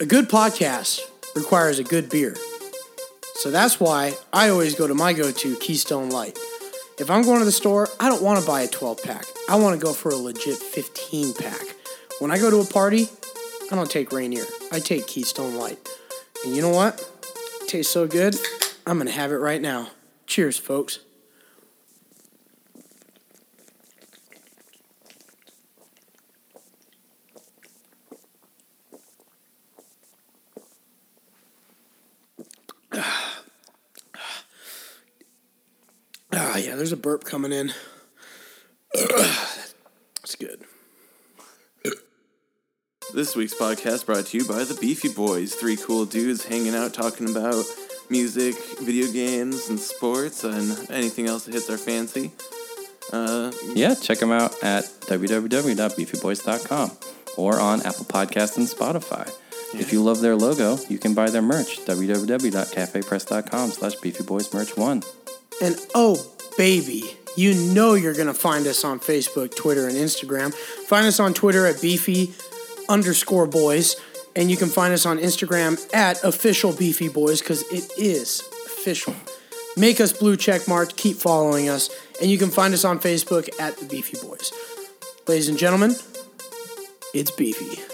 A good podcast requires a good beer. So that's why I always go to my go to Keystone Light. If I'm going to the store, I don't want to buy a 12 pack. I want to go for a legit 15 pack. When I go to a party, I don't take Rainier. I take Keystone Light. And you know what? It tastes so good, I'm going to have it right now. Cheers, folks. Yeah, there's a burp coming in. That's good. This week's podcast brought to you by the Beefy Boys, three cool dudes hanging out talking about music, video games, and sports, and anything else that hits our fancy. Uh, Yeah, check them out at www.beefyboys.com or on Apple Podcasts and Spotify. If you love their logo, you can buy their merch, www.cafepress.com slash beefyboysmerch1. And oh, baby, you know you're going to find us on Facebook, Twitter, and Instagram. Find us on Twitter at beefy underscore boys. And you can find us on Instagram at official beefy boys because it is official. Make us blue check marked, keep following us. And you can find us on Facebook at the Beefy Boys. Ladies and gentlemen, it's Beefy.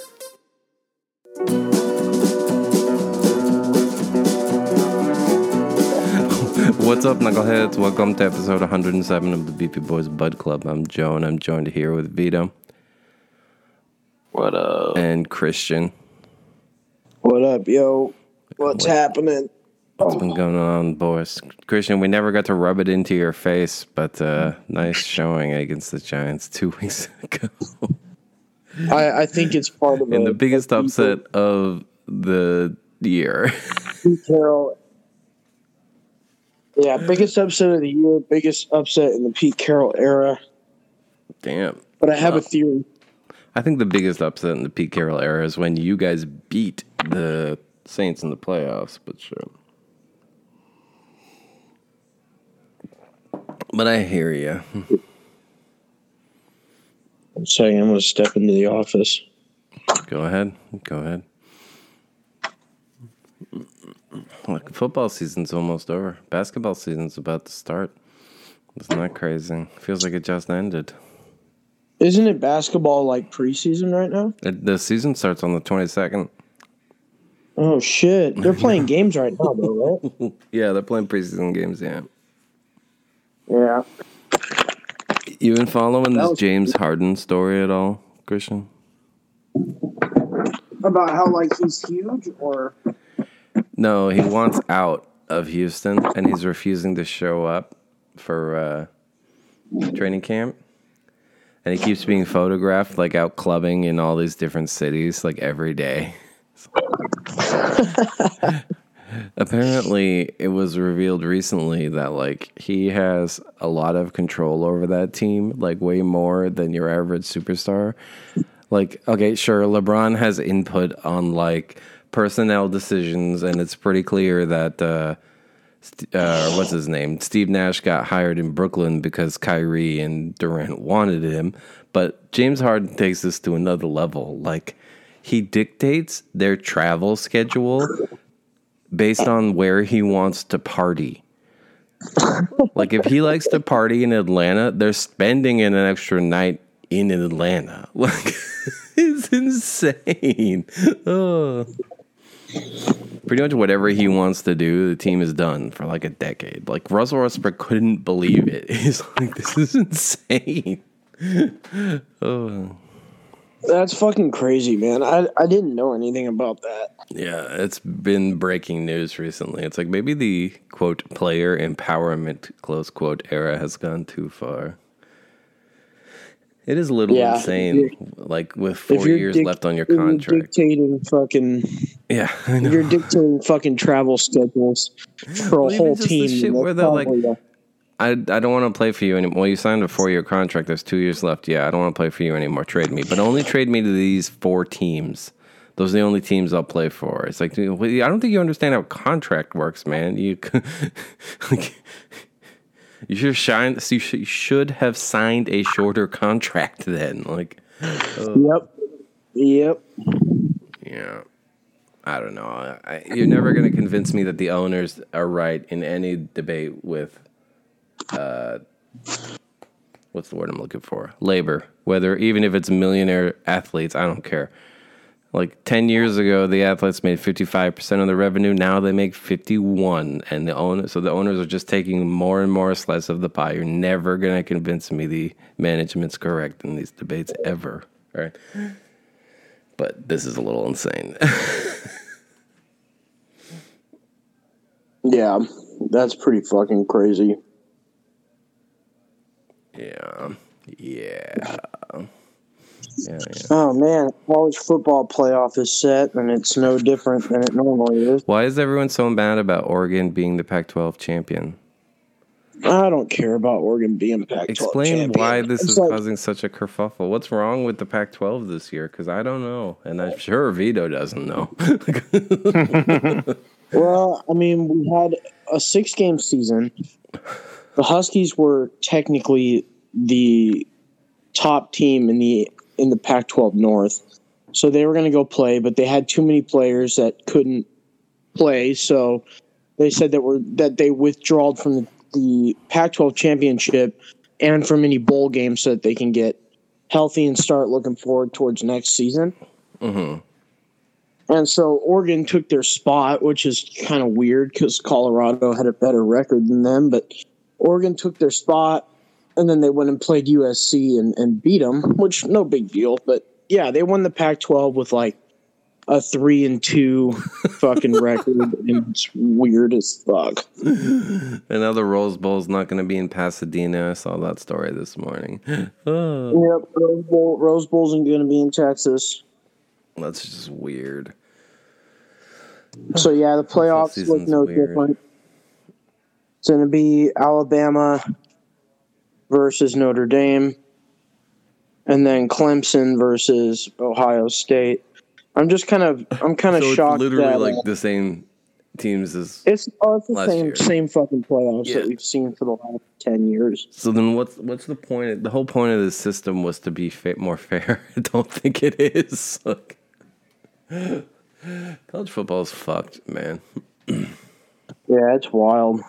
What's up, knuckleheads? Welcome to episode 107 of the Beefy Boys Bud Club. I'm Joe, and I'm joined here with Vito what up? and Christian. What up, yo? What's happening? What's been going on, boys? Christian, we never got to rub it into your face, but uh, nice showing against the Giants two weeks ago. I, I think it's part of In the biggest upset of the year. Pete Carroll. Yeah, biggest upset of the year, biggest upset in the Pete Carroll era. Damn. But I have a theory. I think the biggest upset in the Pete Carroll era is when you guys beat the Saints in the playoffs, but sure. But I hear you. I'm saying I'm going to step into the office. Go ahead. Go ahead. Look, football season's almost over. Basketball season's about to start. Isn't that crazy? Feels like it just ended. Isn't it basketball like preseason right now? It, the season starts on the 22nd. Oh shit! They're playing games right now, though, right? Yeah, they're playing preseason games, yeah. Yeah. You been following That this was- James Harden story at all, Christian? About how like he's huge, or No, he wants out of Houston and he's refusing to show up for uh, training camp. And he keeps being photographed like out clubbing in all these different cities like every day. Apparently, it was revealed recently that like he has a lot of control over that team, like way more than your average superstar. Like, okay, sure, LeBron has input on like personnel decisions, and it's pretty clear that uh, uh, what's his name, Steve Nash got hired in Brooklyn because Kyrie and Durant wanted him. But James Harden takes this to another level. Like, he dictates their travel schedule based on where he wants to party. like if he likes to party in Atlanta, they're spending an extra night in Atlanta. Like it's insane. Oh. Pretty much whatever he wants to do, the team has done for like a decade. Like Russell Westbrook couldn't believe it. He's like, this is insane. oh. that's fucking crazy, man. I I didn't know anything about that. Yeah, it's been breaking news recently. It's like maybe the quote player empowerment close quote era has gone too far. It is a little Yeah, insane. Like with four years dic- left on your contract. dictating fucking, yeah, I know. you're dictating fucking travel schedules for a Well, even whole team. where they're like- a- uh, I, I don't want to play for you anymore. Well, you signed a four year contract. There's two years left. Yeah, I don't want to play for you anymore. Trade me, but only trade me to these four teams. Those are the only teams I'll play for. It's like, dude, I don't think you understand how contract works, man. You, like, you should shine. You should, have signed a shorter contract then. Like, Yep. Yep. yeah. I don't know. I, you're never going to convince me that the owners are right in any debate with, uh, what's the word I'm looking for? Labor. Whether even if it's millionaire athletes, I don't care. Like 10 years ago, the athletes made 55% of the revenue. Now they make 51 and the owner, so the owners are just taking more and more slice of the pie. You're never going to convince me the management's correct in these debates ever. Right? But this is a little insane. Yeah, that's pretty fucking crazy. yeah. Yeah. Yeah, yeah. Oh man, college football playoff is set, and it's no different than it normally is. Why is everyone so mad about Oregon being the Pac 12 champion? I don't care about Oregon being Pac-12 Explain champion. why this It's is like- causing such a kerfuffle. What's wrong with the Pac 12 this year? Because I don't know. And I'm sure Vito doesn't know. Well, I mean, we had a six-game season. The Huskies were technically the top team in the in the Pac-12 North, so they were going to go play, but they had too many players that couldn't play, so they said that were that they withdrawed from the, the Pac-12 championship and from any bowl games so that they can get healthy and start looking forward towards next season. Mm-hmm. And so Oregon took their spot, which is kind of weird because Colorado had a better record than them. But Oregon took their spot, and then they went and played USC and, and beat them, which no big deal. But yeah, they won the Pac-12 with like a three and two fucking record, and it's weird as fuck. and now the Rose Bowl's not going to be in Pasadena. I saw that story this morning. Oh, Yep, Rose Bowl, Rose Bowl's going to be in Texas. that's just weird. So yeah, the playoffs look no weird. different. It's going to be Alabama versus Notre Dame, and then Clemson versus Ohio State. I'm just kind of I'm kind of So it's shocked literally that like uh, the same teams as. it's, oh, it's the same year. same fucking playoffs Yeah. that we've seen for the last ten years. So then, what's what's the point? The whole point of this system was to be fa- more fair. I don't think it is. Like, college football is fucked, man. Yeah, it's wild.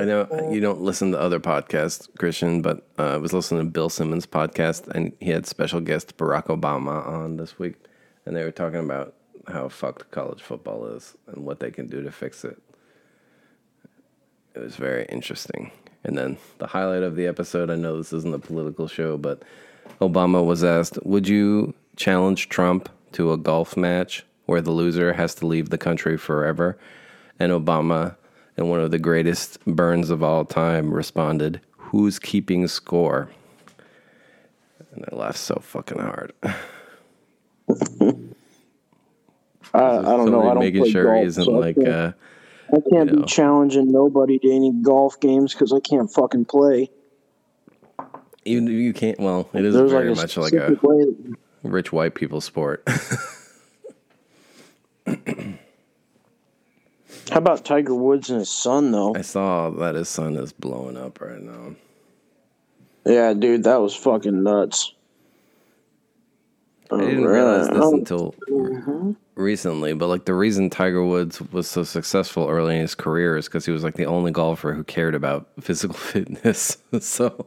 I know you don't listen to other podcasts, Christian, but uh, I was listening to Bill Simmons' podcast, and he had special guest Barack Obama on this week, and they were talking about how fucked college football is and what they can do to fix it. It was very interesting. And then the highlight of the episode, I know this isn't a political show, but Obama was asked, Would you challenge Trump to a golf match where the loser has to leave the country forever? And Obama, in one of the greatest burns of all time, responded, Who's keeping score? And I laughed so fucking hard. I, I don't know. I don't making play sure golf, he isn't so I like, can't- uh, I can't you know. be challenging nobody to any golf games because I can't fucking play. even if you can't, well, it is There's very like much like a way rich white people sport. How about Tiger Woods and his son though? I saw that his son is blowing up right now. Yeah, dude, that was fucking nuts. I didn't realize this Oh, until re- recently, but like the reason Tiger Woods was so successful early in his career is because he was like the only golfer who cared about physical fitness. so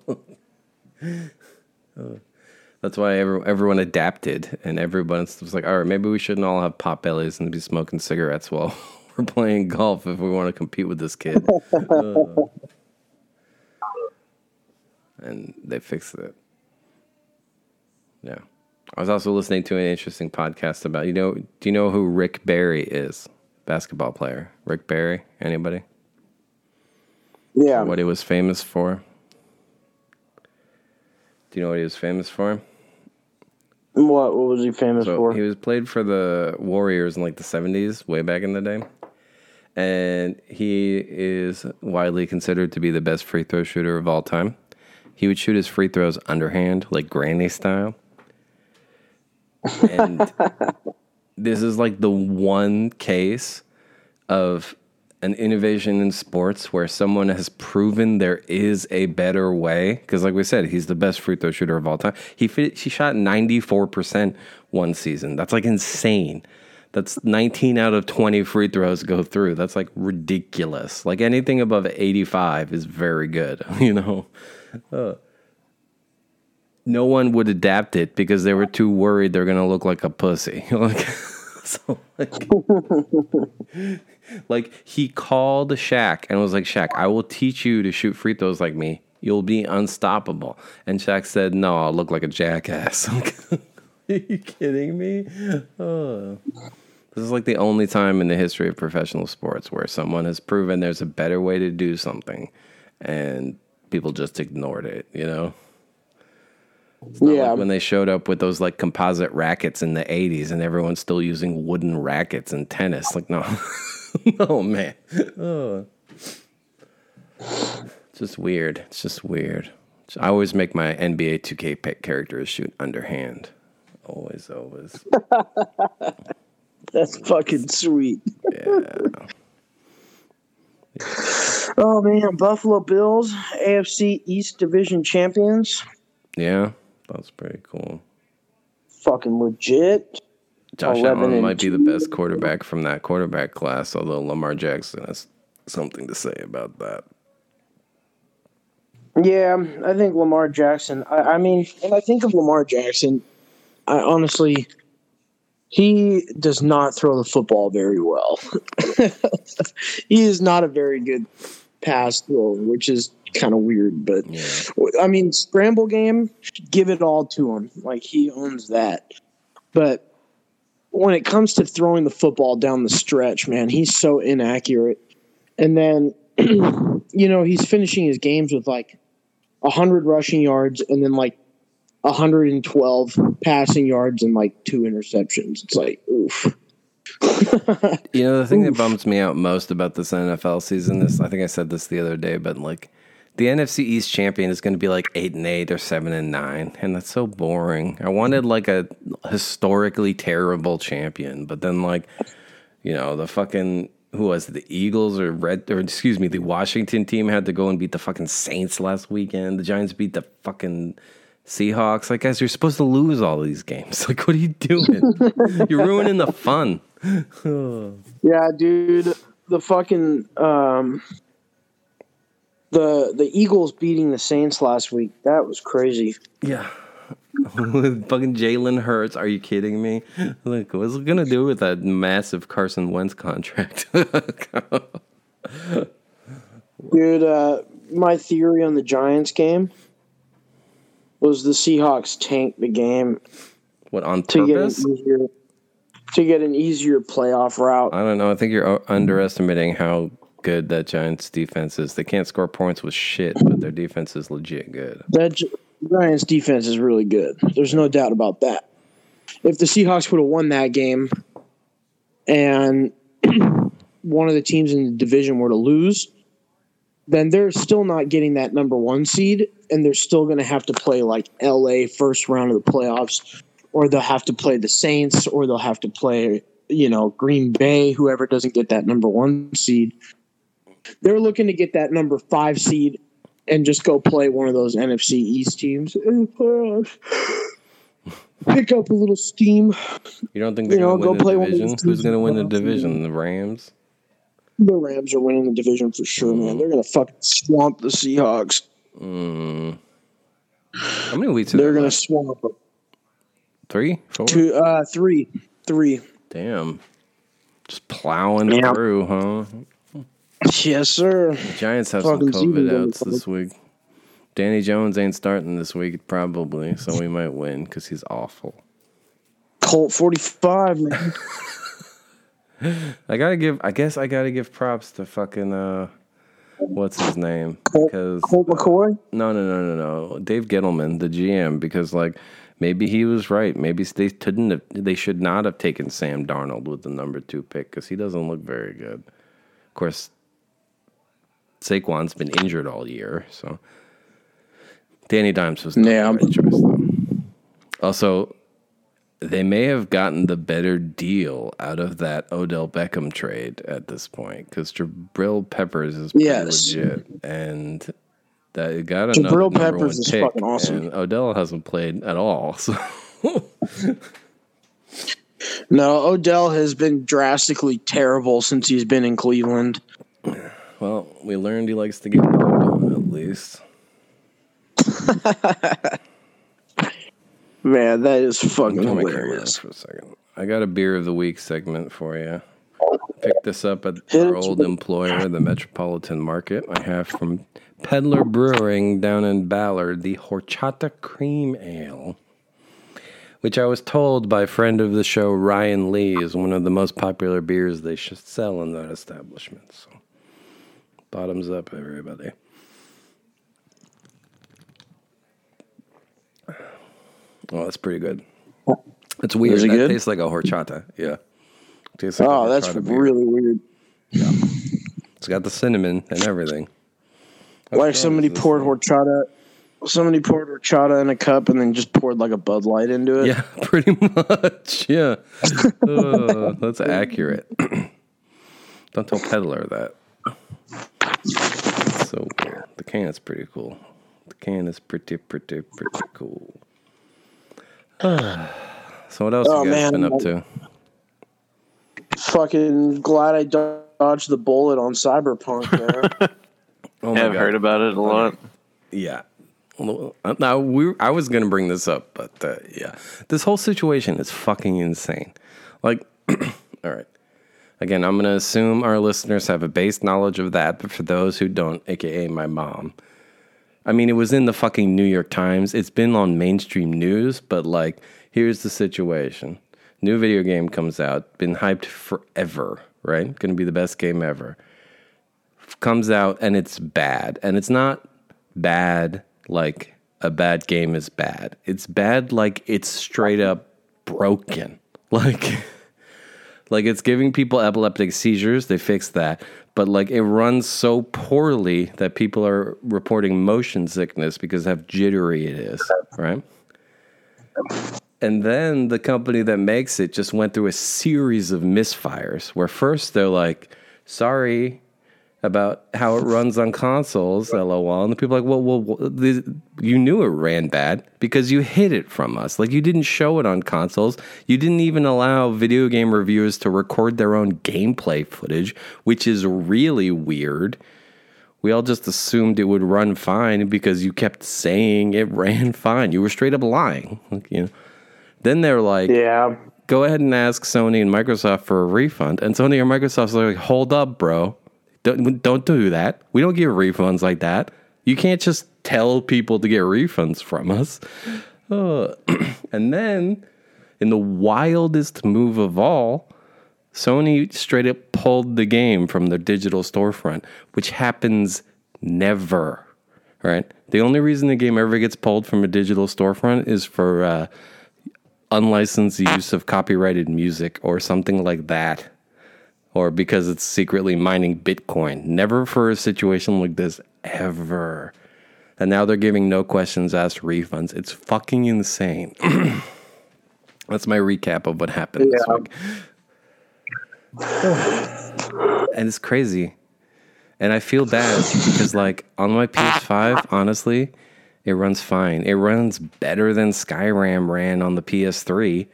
uh, that's why every, everyone adapted, and everyone was like, "All right, maybe we shouldn't all have pot bellies and be smoking cigarettes while we're playing golf if we want to compete with this kid." Uh, and they fixed it. Yeah. I was also listening to an interesting podcast about you know do you know who Rick Barry is? Basketball player. Rick Barry? Anybody? yeah, What he was famous for? Do you know what he was famous for? what? What was he famous So for? he was played for the Warriors in like the seventies, way back in the day. And he is widely considered to be the best free throw shooter of all time. He would shoot his free throws underhand, like granny style. And this is like the one case of an innovation in sports where someone has proven there is a better way. Because, like we said, he's the best free throw shooter of all time. He fit, he shot ninety four percent one season. That's like insane. That's 19 out of 20 free throws go through. That's like ridiculous. Like anything above 85 is very good, you know? Uh, no one would adapt it because they were too worried they're going to look like a pussy. like, so, like, like, he called Shaq and was like, Shaq, I will teach you to shoot free throws like me. You'll be unstoppable. And Shaq said, No, I'll look like a jackass. Are you kidding me? Oh. This is like the only time in the history of professional sports where someone has proven there's a better way to do something and people just ignored it, you know? yeah, Like when they showed up with those like composite rackets in the 80s and everyone's still using wooden rackets in tennis. Like, no, no, man. Oh. It's just weird. It's just weird. I always make my NBA 2K pet characters shoot underhand. Always, always. that's fucking sweet. Yeah. Oh man, Buffalo Bills, AFC East Division champions. Yeah, that's pretty cool. Fucking legit. Josh 11 Allen might be the best quarterback from that quarterback class, although Lamar Jackson has something to say about that. Yeah, I think Lamar Jackson. I, I mean, when I think of Lamar Jackson, I honestly, he does not throw the football very well. he is not a very good pass thrower, which is kind of weird. But Yeah. I mean, scramble game, give it all to him. Like he owns that. But when it comes to throwing the football down the stretch, man, he's so inaccurate. And then, you know, he's finishing his games with like 100 rushing yards and then like 112 passing yards and like two interceptions. It's like, oof. You know, the thing that bums me out most about this NFL season is I think I said this the other day, but like the NFC East champion is going to be like eight and eight or seven and nine, and that's so boring. I wanted like a historically terrible champion, but then like you know the fucking who was it, the Eagles or Red or excuse me the Washington team had to go and beat the fucking Saints last weekend. The Giants beat the fucking Seahawks. Like guys, you're supposed to lose all these games. Like what are you doing? you're ruining the fun. Yeah, dude. The fucking um, the the Eagles beating the Saints last week. That was crazy. Yeah. With fucking Jalen Hurts. Are you kidding me? Like, what's it gonna do with that massive Carson Wentz contract? Dude, uh, my theory on the Giants game was the Seahawks tanked the game what on to get an purpose? easier to get an easier playoff route. I don't know. I think you're underestimating how good that Giants defense is. They can't score points with shit, but their defense is legit good. That Gi- Giants defense is really good. There's no doubt about that. If the Seahawks would have won that game and one of the teams in the division were to lose, then they're still not getting that number one seed, and they're still going to have to play like LA first round of the playoffs, or they'll have to play the Saints, or they'll have to play, you know, Green Bay, whoever doesn't get that number one seed. They're looking to get that number five seed and just go play one of those NFC East teams. Uh, pick up a little steam. You don't think You they're know, gonna go win play the one of division? Who's gonna win the division? The Rams. The Rams are winning the division for sure, man. They're gonna fucking swamp the Seahawks. Mm. How many weeks? They're gonna left? swamp them. Three, four. Two, uh, three, three. Damn. Just plowing Yeah. through, huh? Yes, sir. Giants have some COVID outs this week. Danny Jones ain't starting this week, probably, so we might win because he's awful. Colt forty-five, man. I gotta give. I guess I gotta give props to fucking uh, what's his name? Because Colt McCoy. no, no, no, no, no. Dave Gettleman, the GM, because like maybe he was right. Maybe they couldn't have. They should not have taken Sam Darnold with the number two pick because he doesn't look very good. Of course, Saquon's been injured all year, so Danny Dimes was not Yeah. the right choice though. Also, they may have gotten the better deal out of that Odell Beckham trade at this point because Jabril Peppers is pretty Yes. legit, and that got another Jabril number Peppers one is pick, fucking awesome. And Odell hasn't played at all, so No, Odell has been drastically terrible since he's been in Cleveland. Well, we learned he likes to get poked on at least. Man, that is fucking Turn my camera hilarious. for a second. I got a beer of the week segment for you. Picked this up at our old employer, the Metropolitan Market. I have from Peddler Brewing down in Ballard the Horchata Cream Ale, which I was told by friend of the show Ryan Lee is one of the most popular beers they should sell in that establishment. So, bottoms up, everybody. Oh, that's pretty good. It's weird. Is it that good? tastes like a horchata. Yeah. Tastes like a Oh, that's horchata beer. really weird. Yeah. It's got the cinnamon and everything. How Like strong somebody is this poured thing? horchata, somebody poured horchata in a cup and then just poured like a Bud Light into it. Yeah, pretty much. Yeah. Uh, that's accurate. Don't tell Peddler that. It's so weird. The can is pretty cool. The can is pretty, pretty, pretty cool. so what else Oh, you guys man. been up to? Fucking glad I dodged the bullet on Cyberpunk, man. Oh Yeah, I've heard about it a lot. Yeah. Uh, Now we I was gonna bring this up, but uh, yeah, this whole situation is fucking insane. Like, all right. Again, I'm gonna assume our listeners have a base knowledge of that, but for those who don't, aka my mom, I mean, it was in the fucking New York Times. It's been on mainstream news, but like, here's the situation: new video game comes out, been hyped forever, right? Gonna be the best game ever comes out and it's bad. And it's not bad like a bad game is bad. It's bad like it's straight up broken. Like like it's giving people epileptic seizures, they fix that. But like it runs so poorly that people are reporting motion sickness because of how jittery it is, right? And then the company that makes it just went through a series of misfires where first they're like, sorry, about how it runs on consoles, lol. And the people are like, well, well, well this, you knew it ran bad because you hid it from us. Like, you didn't show it on consoles. You didn't even allow video game reviewers to record their own gameplay footage, which is really weird. We all just assumed it would run fine because you kept saying it ran fine. You were straight up lying. Like, you know. Then they're like, yeah. go ahead and ask Sony and Microsoft for a refund. And Sony or Microsoft's like, hold up, bro. Don't, don't do that. We don't give refunds like that. You can't just tell people to get refunds from us. Uh, and then, in the wildest move of all, Sony straight up pulled the game from their digital storefront, which happens never. Right? The only reason the game ever gets pulled from a digital storefront is for uh, unlicensed use of copyrighted music or something like that or because it's secretly mining Bitcoin. Never for a situation like this, ever. And now they're giving no questions asked refunds. It's fucking insane. That's my recap of what happened this Yeah. week. and it's crazy. And I feel bad because, like, on my PS5, honestly, it runs fine. It runs better than Skyrim ran on the PS3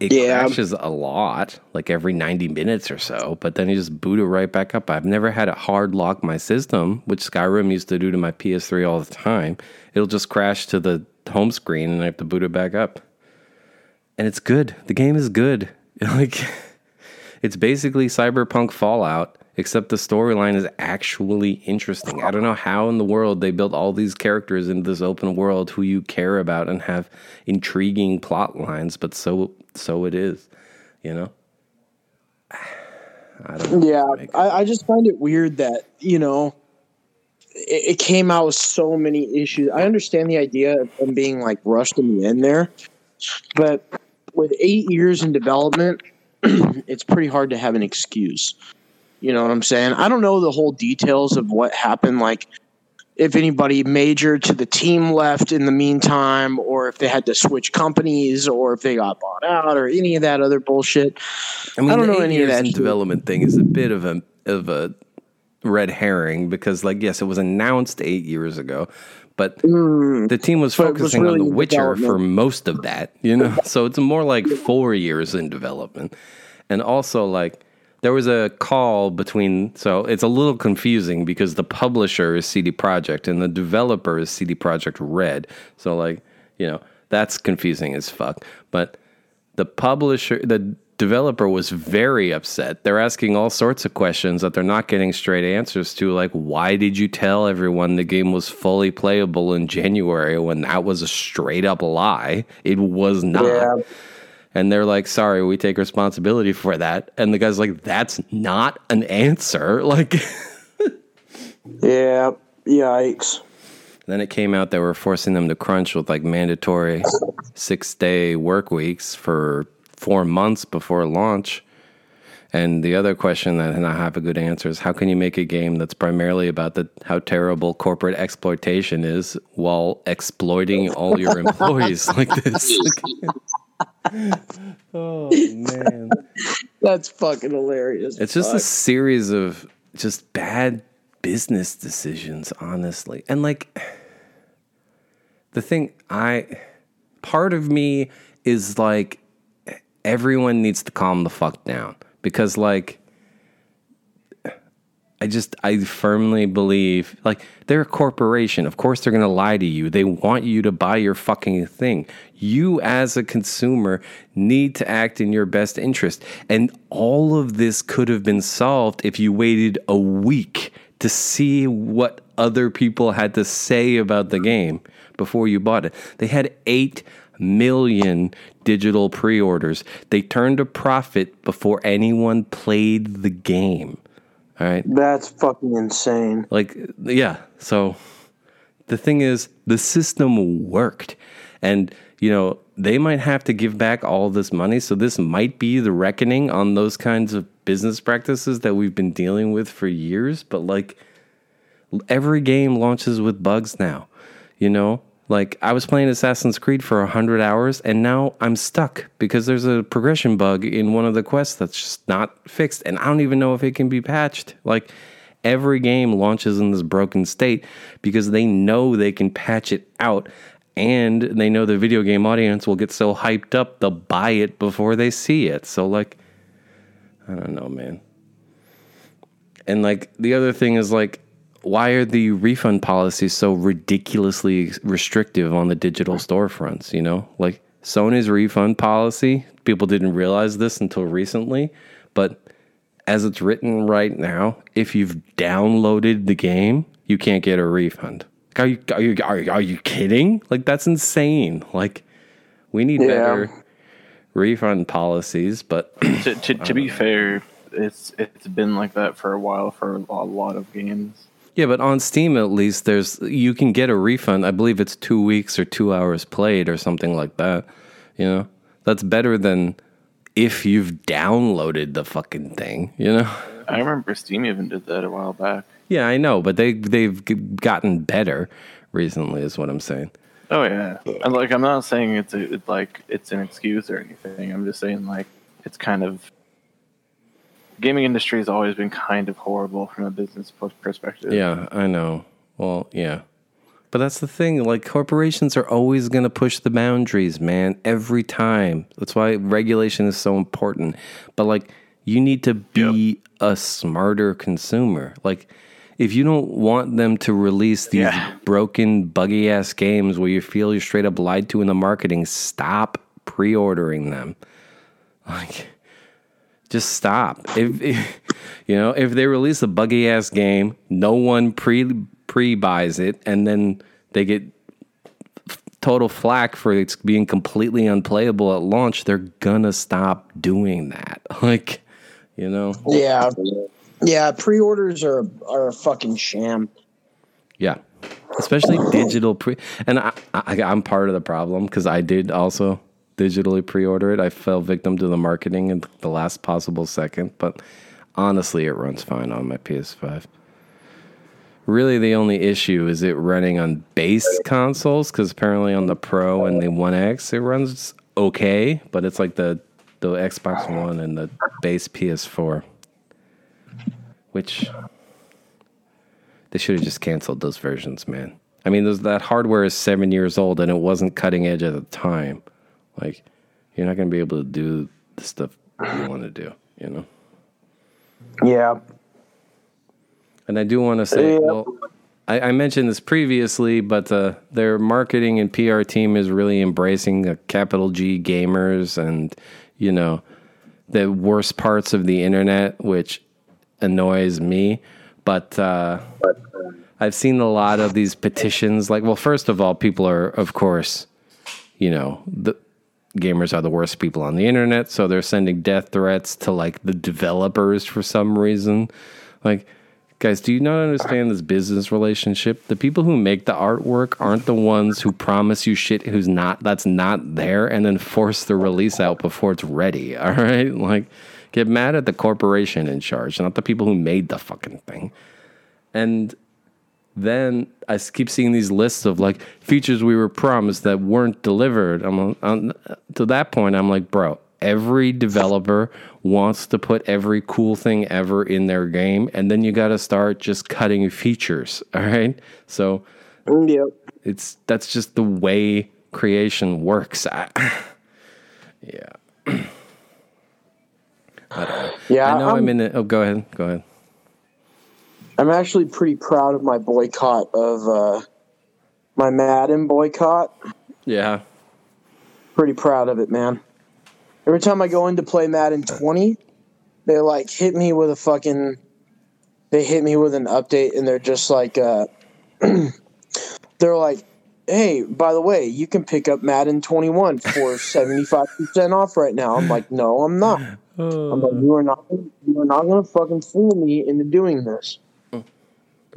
it Yeah. crashes a lot, like every 90 minutes or so, but then you just boot it right back up. I've never had it hard lock my system, which Skyrim used to do to my PS3 all the time. It'll just crash to the home screen and I have to boot it back up. And it's good. The game is good. Like it's basically Cyberpunk Fallout, except the storyline is actually interesting. I don't know how in the world they built all these characters into this open world who you care about and have intriguing plot lines, but so so it is, you know. I don't know. Yeah, I, I just find it weird that you know it, it came out with so many issues. I understand the idea of them being like rushed in the end there, but with eight years in development, it's pretty hard to have an excuse. You know what I'm saying? I don't know the whole details of what happened, like if anybody major to the team left in the meantime, or if they had to switch companies, or if they got bought out, or any of that other bullshit. I mean, I don't know any of that development thing is a bit of a of a red herring because, like, yes, it was announced eight years ago, but the team was Mm. It was focusing really on The Witcher for most of that, you know? so it's more like four years in development. And also, like, there was a call between, so it's a little confusing because the publisher is CD Projekt and the developer is CD Projekt Red. So, like, you know, that's confusing as fuck. But the publisher, the developer was very upset. They're asking all sorts of questions that they're not getting straight answers to, like, why did you tell everyone the game was fully playable in January when that was a straight up lie? It was not. Yeah. And they're like, sorry, we take responsibility for that. And the guy's like, that's not an answer. Like, Yeah. Yikes. then it came out that we're forcing them to crunch with like mandatory six day work weeks for four months before launch. And the other question that and I have a good answer is how can you make a game that's primarily about the how terrible corporate exploitation is while exploiting all your employees like this? oh man. That's fucking hilarious. It's just a series of just bad business decisions, honestly. And like the thing I part of me is like everyone needs to calm the fuck down because like I just I firmly believe like they're a corporation. Of course they're going to lie to you. They want you to buy your fucking thing. You as a consumer need to act in your best interest. And all of this could have been solved if you waited a week to see what other people had to say about the game before you bought it. They had 8 million digital pre-orders. They turned a profit before anyone played the game. All right. That's fucking insane. Like, yeah. So the thing is, the system worked. And, you know, they might have to give back all this money. So this might be the reckoning on those kinds of business practices that we've been dealing with for years. But, like, every game launches with bugs now, you know? Like, I was playing Assassin's Creed for 100 hours, and now I'm stuck because there's a progression bug in one of the quests that's just not fixed. And I don't even know if it can be patched. Like, every game launches in this broken state because they know they can patch it out. And they know the video game audience will get so hyped up, they'll buy it before they see it. So, like, I don't know, man. And like the other thing is like, why are the refund policies so ridiculously restrictive on the digital storefronts? You know, like Sony's refund policy, people didn't realize this until recently, but as it's written right now, if you've downloaded the game, you can't get a refund. Are you are you are you, are you kidding? Like that's insane. Like we need Yeah. better refund policies, but to, to, to be fair, it's it's been like that for a while for a lot, lot of games. Yeah, but on Steam at least there's you can get a refund. I believe it's 2 weeks or 2 hours played or something like that. You know? That's better than if you've downloaded the fucking thing, you know? I remember Steam even did that a while back. Yeah, I know, but they they've gotten better recently is what I'm saying. Oh yeah, and like I'm not saying it's a, it's like it's an excuse or anything. I'm just saying like it's kind of gaming industry has always been kind of horrible from a business pers- perspective. Yeah, I know. Well, yeah. But that's the thing. Like, corporations are always going to push the boundaries, man, every time. That's why regulation is so important. But, like, you need to be a smarter consumer. Like, if you don't want them to release these Yeah. broken, buggy ass games where you feel you're straight up lied to in the marketing, stop pre ordering them. Like, just stop. If, if you know, if they release a buggy ass game, no one pre pre buys it, and then they get total flack for it being completely unplayable at launch, they're gonna stop doing that. Like, you know, Yeah. Yeah, pre-orders are are a fucking sham. yeah. Especially digital pre, and I, I I'm part of the problem because I did also digitally pre-order it. I fell victim to the marketing in the last possible second, but honestly, it runs fine on my PS5. Really, the only issue is it running on base consoles because apparently on the Pro and the One X it runs okay, but it's like the the Xbox One and the base PS4, which they should have just canceled those versions, man. I mean, those, that hardware is seven years old and it wasn't cutting edge at the time. Like, you're not going to be able to do the stuff you want to do, you know? Yeah. And I do want to say, Yeah. well, I, I mentioned this previously, but uh, their marketing and PR team is really embracing the capital G gamers and, you know, the worst parts of the internet, which annoys me. But uh, I've seen a lot of these petitions. Like, well, first of all, people are, of course, you know, the gamers are the worst people on the internet, so they're sending death threats to like the developers for some reason. Like, guys, do you not understand this business relationship? The people who make the artwork aren't the ones who promise you shit who's not that's not there and then force the release out before it's ready. All right? Like get mad at the corporation in charge, not the people who made the fucking thing. And then I keep seeing these lists of like features we were promised that weren't delivered. I'm on, um, to that point. I'm like, bro, every developer wants to put every cool thing ever in their game, and then you got to start just cutting features. All right, so mm, Yep. it's that's just the way creation works. I, yeah. Uh, I don't know. Yeah, I know I'm, I'm- in it. Oh, go ahead. Go ahead. I'm actually pretty proud of my boycott of uh, my Madden boycott. Yeah. Pretty proud of it, man. Every time I go in to play Madden 20, they like hit me with a fucking. They hit me with an update, and they're just like, uh, they're like, "Hey, by the way, you can pick up Madden 21 for 75 percent off right now." I'm like, "No, I'm not. I'm like, you are not. You are not gonna fucking fool me into doing this."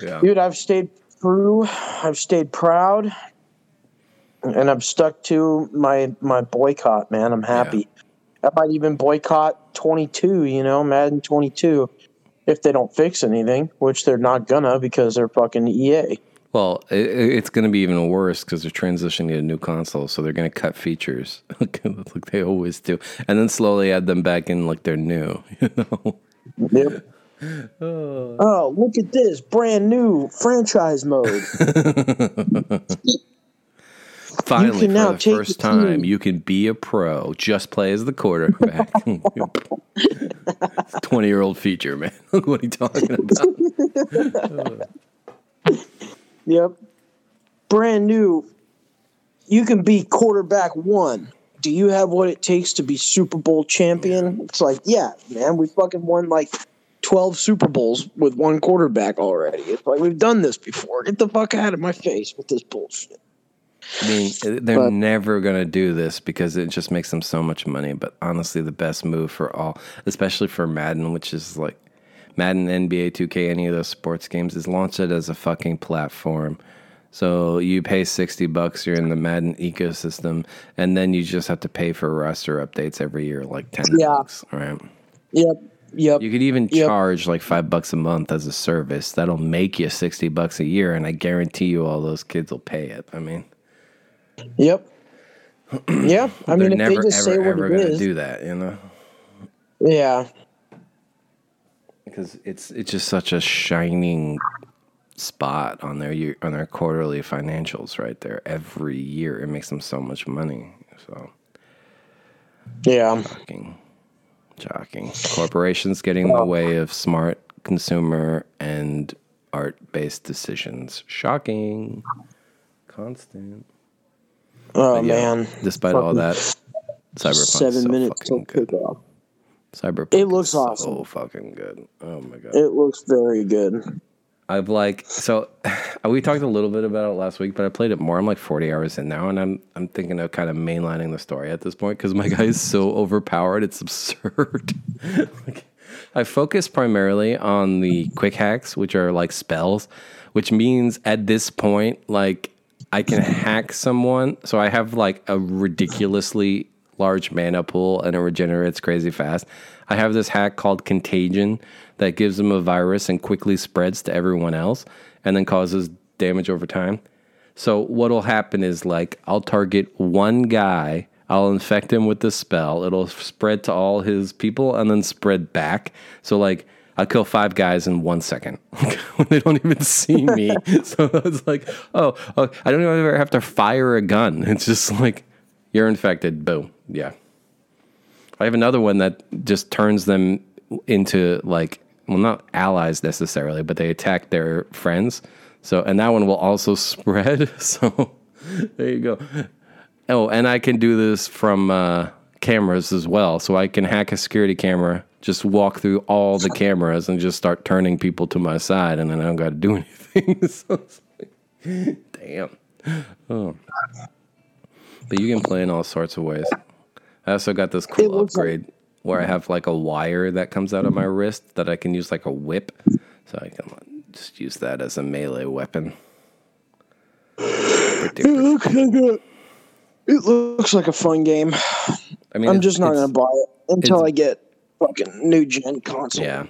Yeah. Dude, I've stayed true. I've stayed proud, and I've stuck to my my boycott. Man, I'm happy. I might even boycott 22. You know, Madden 22, if they don't fix anything, which they're not gonna because they're fucking EA. Well, it, it's going to be even worse because they're transitioning to a new console, so they're going to cut features like they always do, and then slowly add them back in like they're new. You know? Yep. Oh, oh, look at this brand new franchise mode. Finally, for now the first time, team. you can be a pro. Just play as the quarterback. Twenty-year-old feature, man. Look what are you talking about? Yep. Brand new. You can be quarterback one. Do you have what it takes to be Super Bowl champion? It's like, yeah, man, we fucking won like 12 Super Bowls with one quarterback already. It's like, we've done this before. Get the fuck out of my face with this bullshit. I mean, they're But- never going to do this because it just makes them so much money. But honestly, the best move for all, especially for Madden, which is like Madden, NBA 2K, any of those sports games, is launch it as a fucking platform. So you pay 60 bucks, you're in the Madden ecosystem, and then you just have to pay for roster updates every year, like 10 Yeah. bucks, right? Yep. Yep. You could even Yep. charge like five bucks a month as a service. That'll make you 60 bucks a year, and I guarantee you all those kids will pay it. I mean, Yep. yeah. I mean, if never, they just ever, say ever what going it to is. do that, you know? Yeah. because it's it's just such a shining spot on their year, on their quarterly financials right there every year. It makes them so much money. So Yeah. shocking, shocking. Corporations getting in the way of smart consumer and art based decisions. Shocking. Constant. Oh, yeah, man. Despite all that, Cyberpunk. Seven so minutes fucking till good. kickoff. Cyberpunk It looks so awesome. fucking good. Oh my god. It looks very good. I've like so we talked a little bit about it last week, but I played it more. I'm like 40 hours in now, and I'm I'm thinking of kind of mainlining the story at this point because my guy is so overpowered, it's absurd. like, I focus primarily on the quick hacks, which are like spells, which means at this point, like I can hack someone. So I have like a ridiculously large mana pool and it regenerates crazy fast. I have this hack called Contagion that gives them a virus and quickly spreads to everyone else and then causes damage over time. So what'll happen is like I'll target one guy, I'll infect him with the spell. It'll spread to all his people and then spread back. So like I'll kill five guys in one second when they don't even see me. so it's like, oh, oh, I don't even ever have to fire a gun. It's just like you're infected. Boom. Yeah. I have another one that just turns them into like, well, not allies necessarily, but they attack their friends. So, and that one will also spread. So, there you go. Oh, and I can do this from uh, cameras as well. So I can hack a security camera, just walk through all the cameras, and just start turning people to my side, and then I don't got to do anything. so like, damn. Oh. But you can play in all sorts of ways. I also got this cool looks like- upgrade where I have like a wire that comes out of my mm-hmm. wrist that I can use like a whip. So I can just use that as a melee weapon. It looks like a, it looks like a fun game. I mean, I'm just not gonna buy it until I get fucking new gen console. Yeah.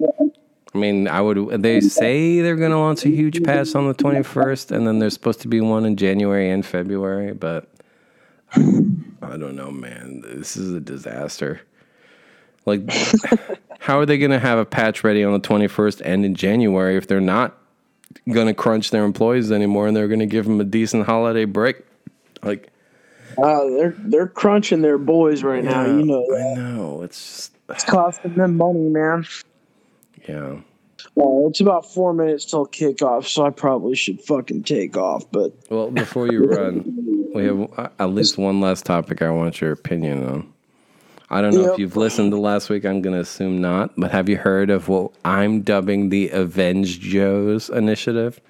I mean, I would. They say they're going to launch a huge patch on the 21st, and then there's supposed to be one in January and February, but I don't know, man. This is a disaster. Like, how are they going to have a patch ready on the 21st and in January if they're not going to crunch their employees anymore and they're going to give them a decent holiday break? Like, Uh, they're they're crunching their boys right now. You know I know. It's just, It's costing them money, man. yeah. Well, it's about four minutes till kickoff, so I probably should fucking take off. But Well, before you run, we have uh, at least one last topic I want your opinion on. I don't know if you've listened to last week. I'm going to assume not. But have you heard of what I'm dubbing the Avenge Joes initiative?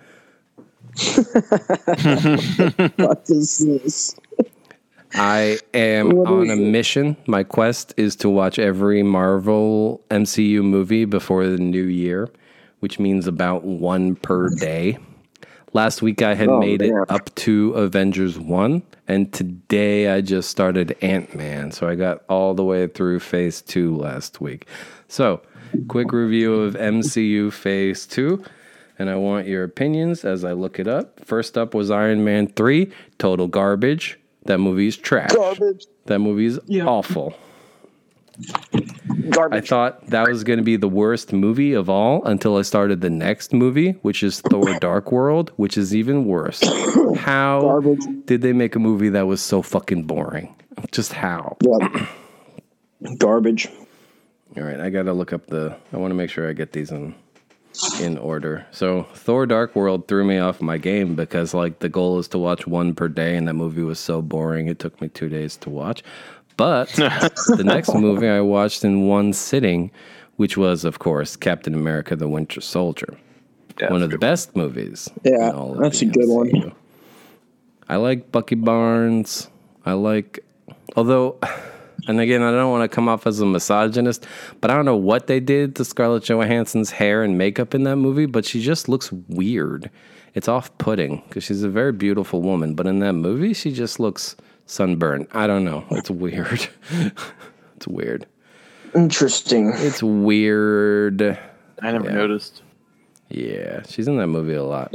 what is this? I am What on a mission. My quest is to watch every Marvel MCU movie before the new year, which means about one per day. Last week I had Oh, made damn. it up to Avengers 1, and today I just started Ant Man. So I got all the way through phase 2 last week. So, quick review of MCU phase 2, and I want your opinions as I look it up. First up was Iron Man 3, total garbage. That movie's trash. Garbage. That movie's Yeah. awful. I thought that was going to be the worst movie of all until I started the next movie, which is Thor Dark World, which is even worse. How Garbage. did they make a movie that was so fucking boring? Just how? Yep. Garbage. All right, I got to look up the I want to make sure I get these in in order. So, Thor Dark World threw me off my game because like the goal is to watch one per day and that movie was so boring it took me 2 days to watch. But the next movie I watched in one sitting, which was of course Captain America the Winter Soldier. Yeah, one of the good. best movies. Yeah, in all of that's the a good one. I like Bucky Barnes. I like, although, and again, I don't want to come off as a misogynist, but I don't know what they did to Scarlett Johansson's hair and makeup in that movie, but she just looks weird. It's off putting because she's a very beautiful woman, but in that movie, she just looks sunburned. I don't know. It's weird. it's weird. Interesting. It's weird. I never Yeah. noticed. Yeah, she's in that movie a lot.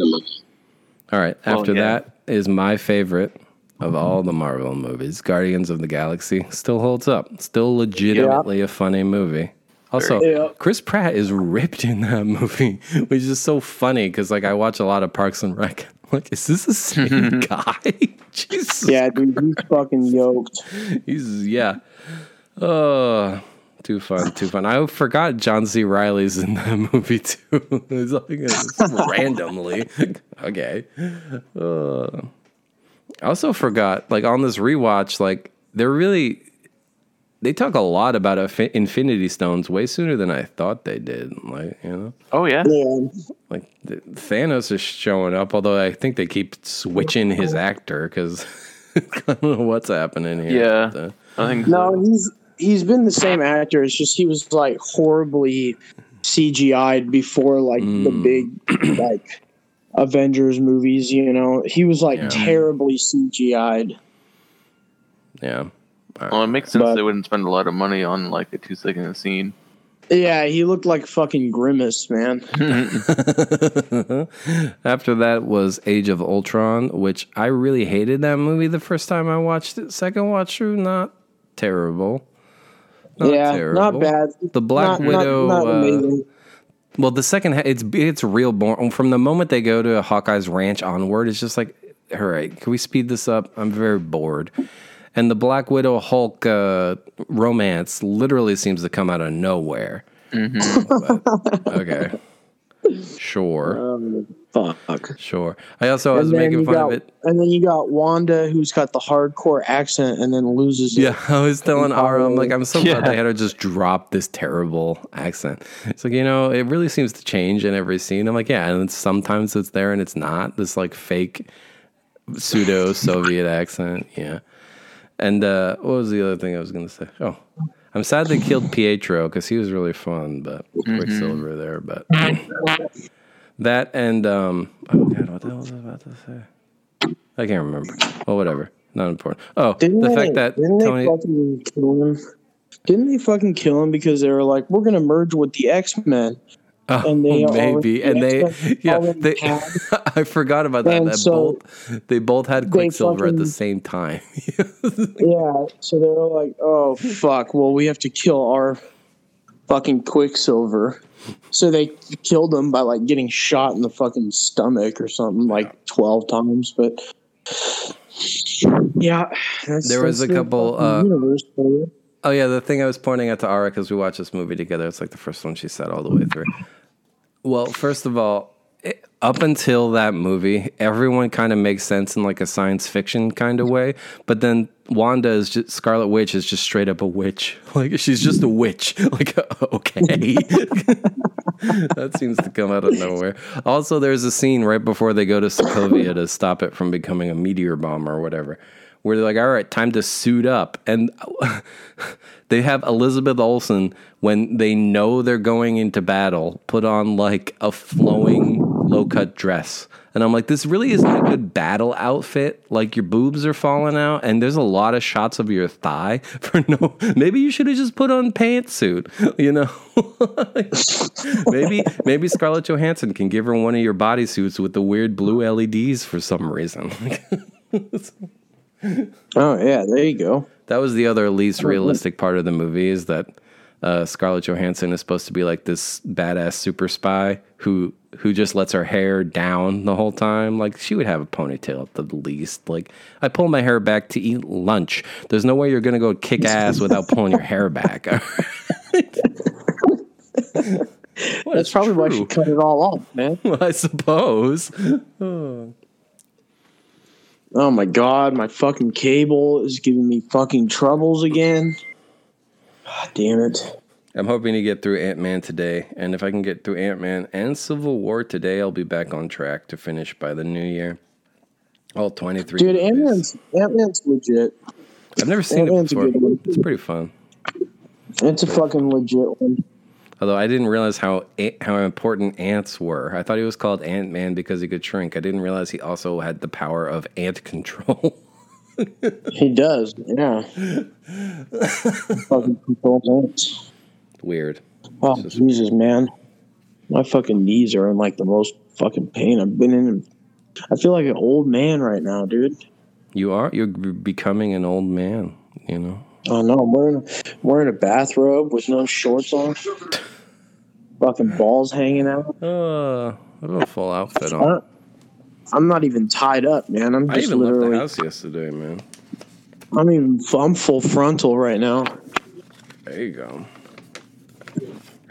All right, Well, after yeah. that is my favorite of all the Marvel movies. Guardians of the Galaxy still holds up. Still legitimately a funny movie. Also, Yeah. Chris Pratt is ripped in that movie, which is so funny because like I watch a lot of Parks and Rec. I'm like, is this the same guy? Jesus, Yeah, dude, he's fucking yoked. he's yeah. Oh, too fun, too fun. I forgot John C. Reilly's in that movie too. it's like randomly. okay. Uh, I also forgot, like on this rewatch, like they're really they talk a lot about Infinity Stones way sooner than I thought they did. Like you know, Oh yeah. Yeah. like the, Thanos is showing up, although I think they keep switching his actor because I don't know what's happening here. Yeah. But, uh, I think so. No, he's he's been the same actor. It's just he was like horribly CGI'd before like the Mm. big like Avengers movies. You know, he was like Yeah. terribly CGI'd. yeah. Well, it makes sense But- they wouldn't spend a lot of money on like a two second scene. Yeah, he looked like fucking grimace, man. After that was Age of Ultron, which I really hated that movie the first time I watched it. Second watch through, not terrible. Not yeah, terrible. not bad. The Black Not- not- Widow, not uh, amazing. Well, the second it's it's real boring from the moment they go to Hawkeye's ranch onward. It's just like, all right, can we speed this up? I'm very bored. And the Black Widow Hulk uh, romance literally seems to come out of nowhere. But, okay, sure, Um, fuck. sure. I also was And then, making fun got, of it. and then you got Wanda, who's got the hardcore accent, and then loses it. Yeah, I was telling Ara, I'm like, I'm so glad they had her just drop this terrible accent. It's like, you know, it really seems to change in every scene. I'm like, yeah, and sometimes it's there and it's not. This like fake pseudo Soviet accent. Yeah. And uh, what was the other thing I was going to say? Oh, I'm sad they killed Pietro because he was really fun, but Quicksilver there. But that and, um, oh God, what the hell was I about to say? I can't remember. Well, whatever. Not important. Oh, Didn't the they, fact that didn't Tony. they fucking kill him? Didn't they fucking kill him because they were like, we're gonna merge with the X Men? Oh, and they maybe, and they, yeah, they. I forgot about that. And that so both, they both had Quicksilver at the same time. Yeah, so they were like, oh fuck, well we have to kill our fucking Quicksilver. So they killed him by like getting shot in the fucking stomach or something like twelve times. But yeah, There was a couple, uh, universe. Oh yeah, the thing I was pointing out to Ara because we watched this movie together. It's like the first one she said all the way through. Well, first of all, up until that movie, everyone kind of makes sense in like a science fiction kind of way. But then Wanda is just Scarlet Witch is just straight up a witch. Like she's just a witch. Like okay, that seems to come out of nowhere. Also, there's a scene right before they go to Sokovia to stop it from becoming a meteor bomb or whatever where they're like, all right, time to suit up. And they have Elizabeth Olsen, when they know they're going into battle, put on like a flowing low cut dress. And I'm like, this really isn't a good battle outfit. Like your boobs are falling out, and there's a lot of shots of your thigh for no. Maybe you should have just put on pantsuit, you know. maybe maybe Scarlett Johansson can give her one of your bodysuits with the weird blue LEDs for some reason. Oh yeah, there you go. That was the other least realistic part of the movie is that uh, Scarlett Johansson is supposed to be like this badass super spy who who just lets her hair down the whole time. Like she would have a ponytail at the least. Like I pull my hair back to eat lunch. There's no way you're gonna go kick ass without pulling your hair back. That's probably why she cut it all off, man. I suppose. Oh Oh my god, my fucking cable is giving me fucking troubles again. God damn it. I'm hoping to get through Ant Man today, and if I can get through Ant Man and Civil War today, I'll be back on track to finish by the new year. All 23. Dude. Ant Man's Ant Man's legit. I've never seen it Ant-Man's a before. It's pretty fun. It's a fucking legit one. Although I didn't realize how how important ants were. I thought he was called Ant Man because he could shrink. I didn't realize he also had the power of ant control. He does, yeah. fucking controls ants. Weird. Oh Jesus, man. My fucking knees are in like the most fucking pain I've been in. I feel like an old man right now, dude. You are you're becoming an old man. You know. Oh no, I'm wearing wearing a bathrobe with no shorts on. Fucking balls hanging out. Uh, I have a full outfit I on. I'm not even tied up, man. I'm I just even left the house yesterday, man. I'm even. I'm full frontal right now. There you go.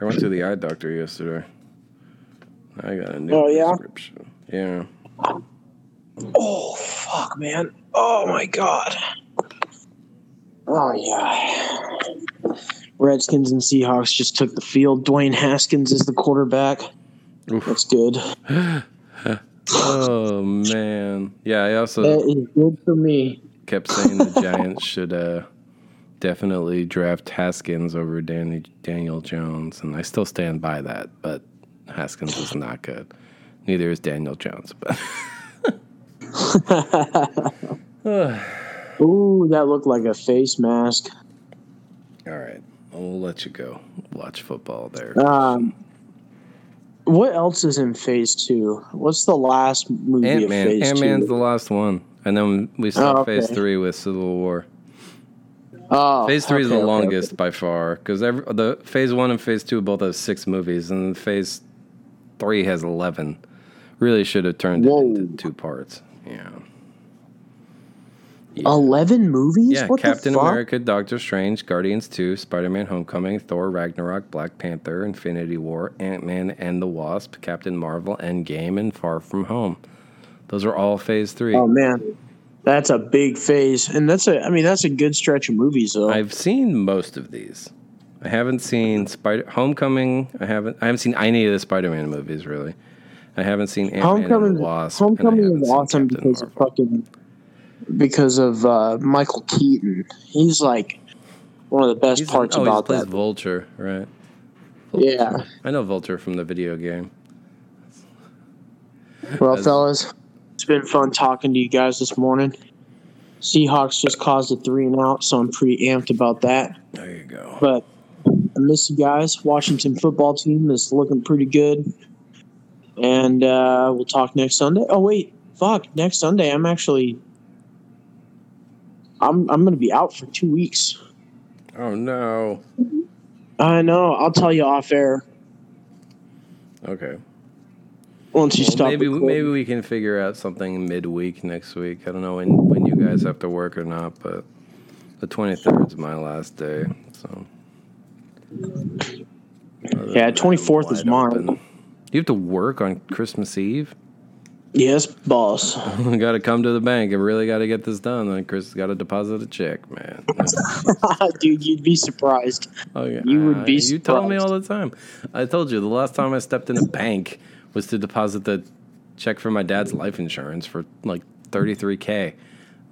I went to the eye doctor yesterday. I got a new Oh, yeah? prescription. Yeah. Oh fuck, man. Oh my god. Oh yeah. Redskins and Seahawks just took the field. Dwayne Haskins is the quarterback. Oof. That's good. Oh man. Yeah, I also That is good for me. kept saying the Giants should uh, definitely draft Haskins over Danny, Daniel Jones, and I still stand by that. But Haskins is not good. Neither is Daniel Jones. But Ooh, that looked like a face mask. all right, I'll let you go. Watch football there. Um, what else is in Phase Two? What's the last movie Ant of. Phase Ant Man's the last one, and then we start Oh, okay. Phase Three with Civil War. Oh, Phase three is the okay, longest by far because the Phase one and Phase two both have six movies, and Phase three has eleven. Really should have turned Whoa. it into two parts. Yeah. Eleven movies. Yeah, what Captain? America, Doctor Strange, Guardians 2, Spider Man Homecoming, Thor Ragnarok, Black Panther, Infinity War, Ant Man and the Wasp, Captain Marvel, and Endgame, and Far From Home. Those are all phase three. Oh man, that's a big phase, and that's a. I mean, that's a good stretch of movies, though. I've seen most of these. I haven't seen Spider Homecoming. I haven't. I haven't seen any of the Spider-Man movies really. I haven't seen Ant Man and Homecoming, the Wasp. Homecoming is awesome because of Marvel. fucking because of uh, Michael Keaton. He's like one of the best He's parts oh, about he plays that. Vulture, right? Yeah. I know Vulture from the video game. Well, As- fellas, it's been fun talking to you guys this morning. Seahawks just caused a three and out, so I'm pretty amped about that. There you go. But I miss you guys. Washington football team is looking pretty good. And uh, we'll talk next Sunday. Oh wait, fuck! Next Sunday, I'm actually I'm I'm gonna be out for two weeks. Oh no. I know. I'll tell you off air Okay. once you Well, stop. maybe recording. maybe we can figure out something midweek next week. I don't know when when you guys have to work or not, but the 23rd is my last day. So. Yeah, 24th is mine. open. You have to work on Christmas Eve. Yes, boss. got to come to the bank. I really got to get this done. Then Chris got to deposit a check, man. Dude, you'd be surprised. Oh yeah, You would be uh, You tell me all the time. I told you the last time I stepped in a bank was to deposit the check for my dad's life insurance for like thirty three k.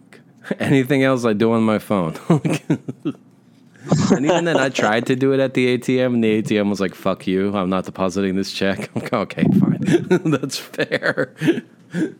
Anything else I do on my phone. And even then, I tried to do it at the ATM, and the ATM was like, "Fuck you! I'm not depositing this check." I'm like, "Okay, fine, that's fair."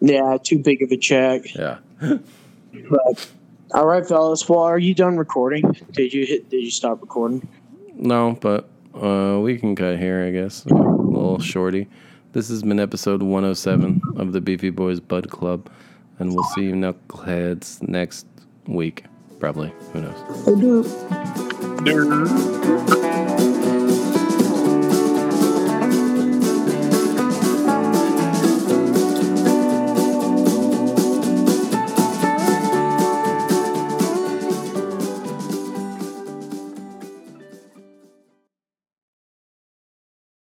Yeah, too big of a check. Yeah. But all right, fellas. Well, are you done recording? Did you hit? Did you stop recording? No, but uh, we can cut here, I guess. A little shorty. This has been episode 107 of the Beefy Boys Bud Club, and we'll see you knuckleheads next week. Probably. Who knows? I do.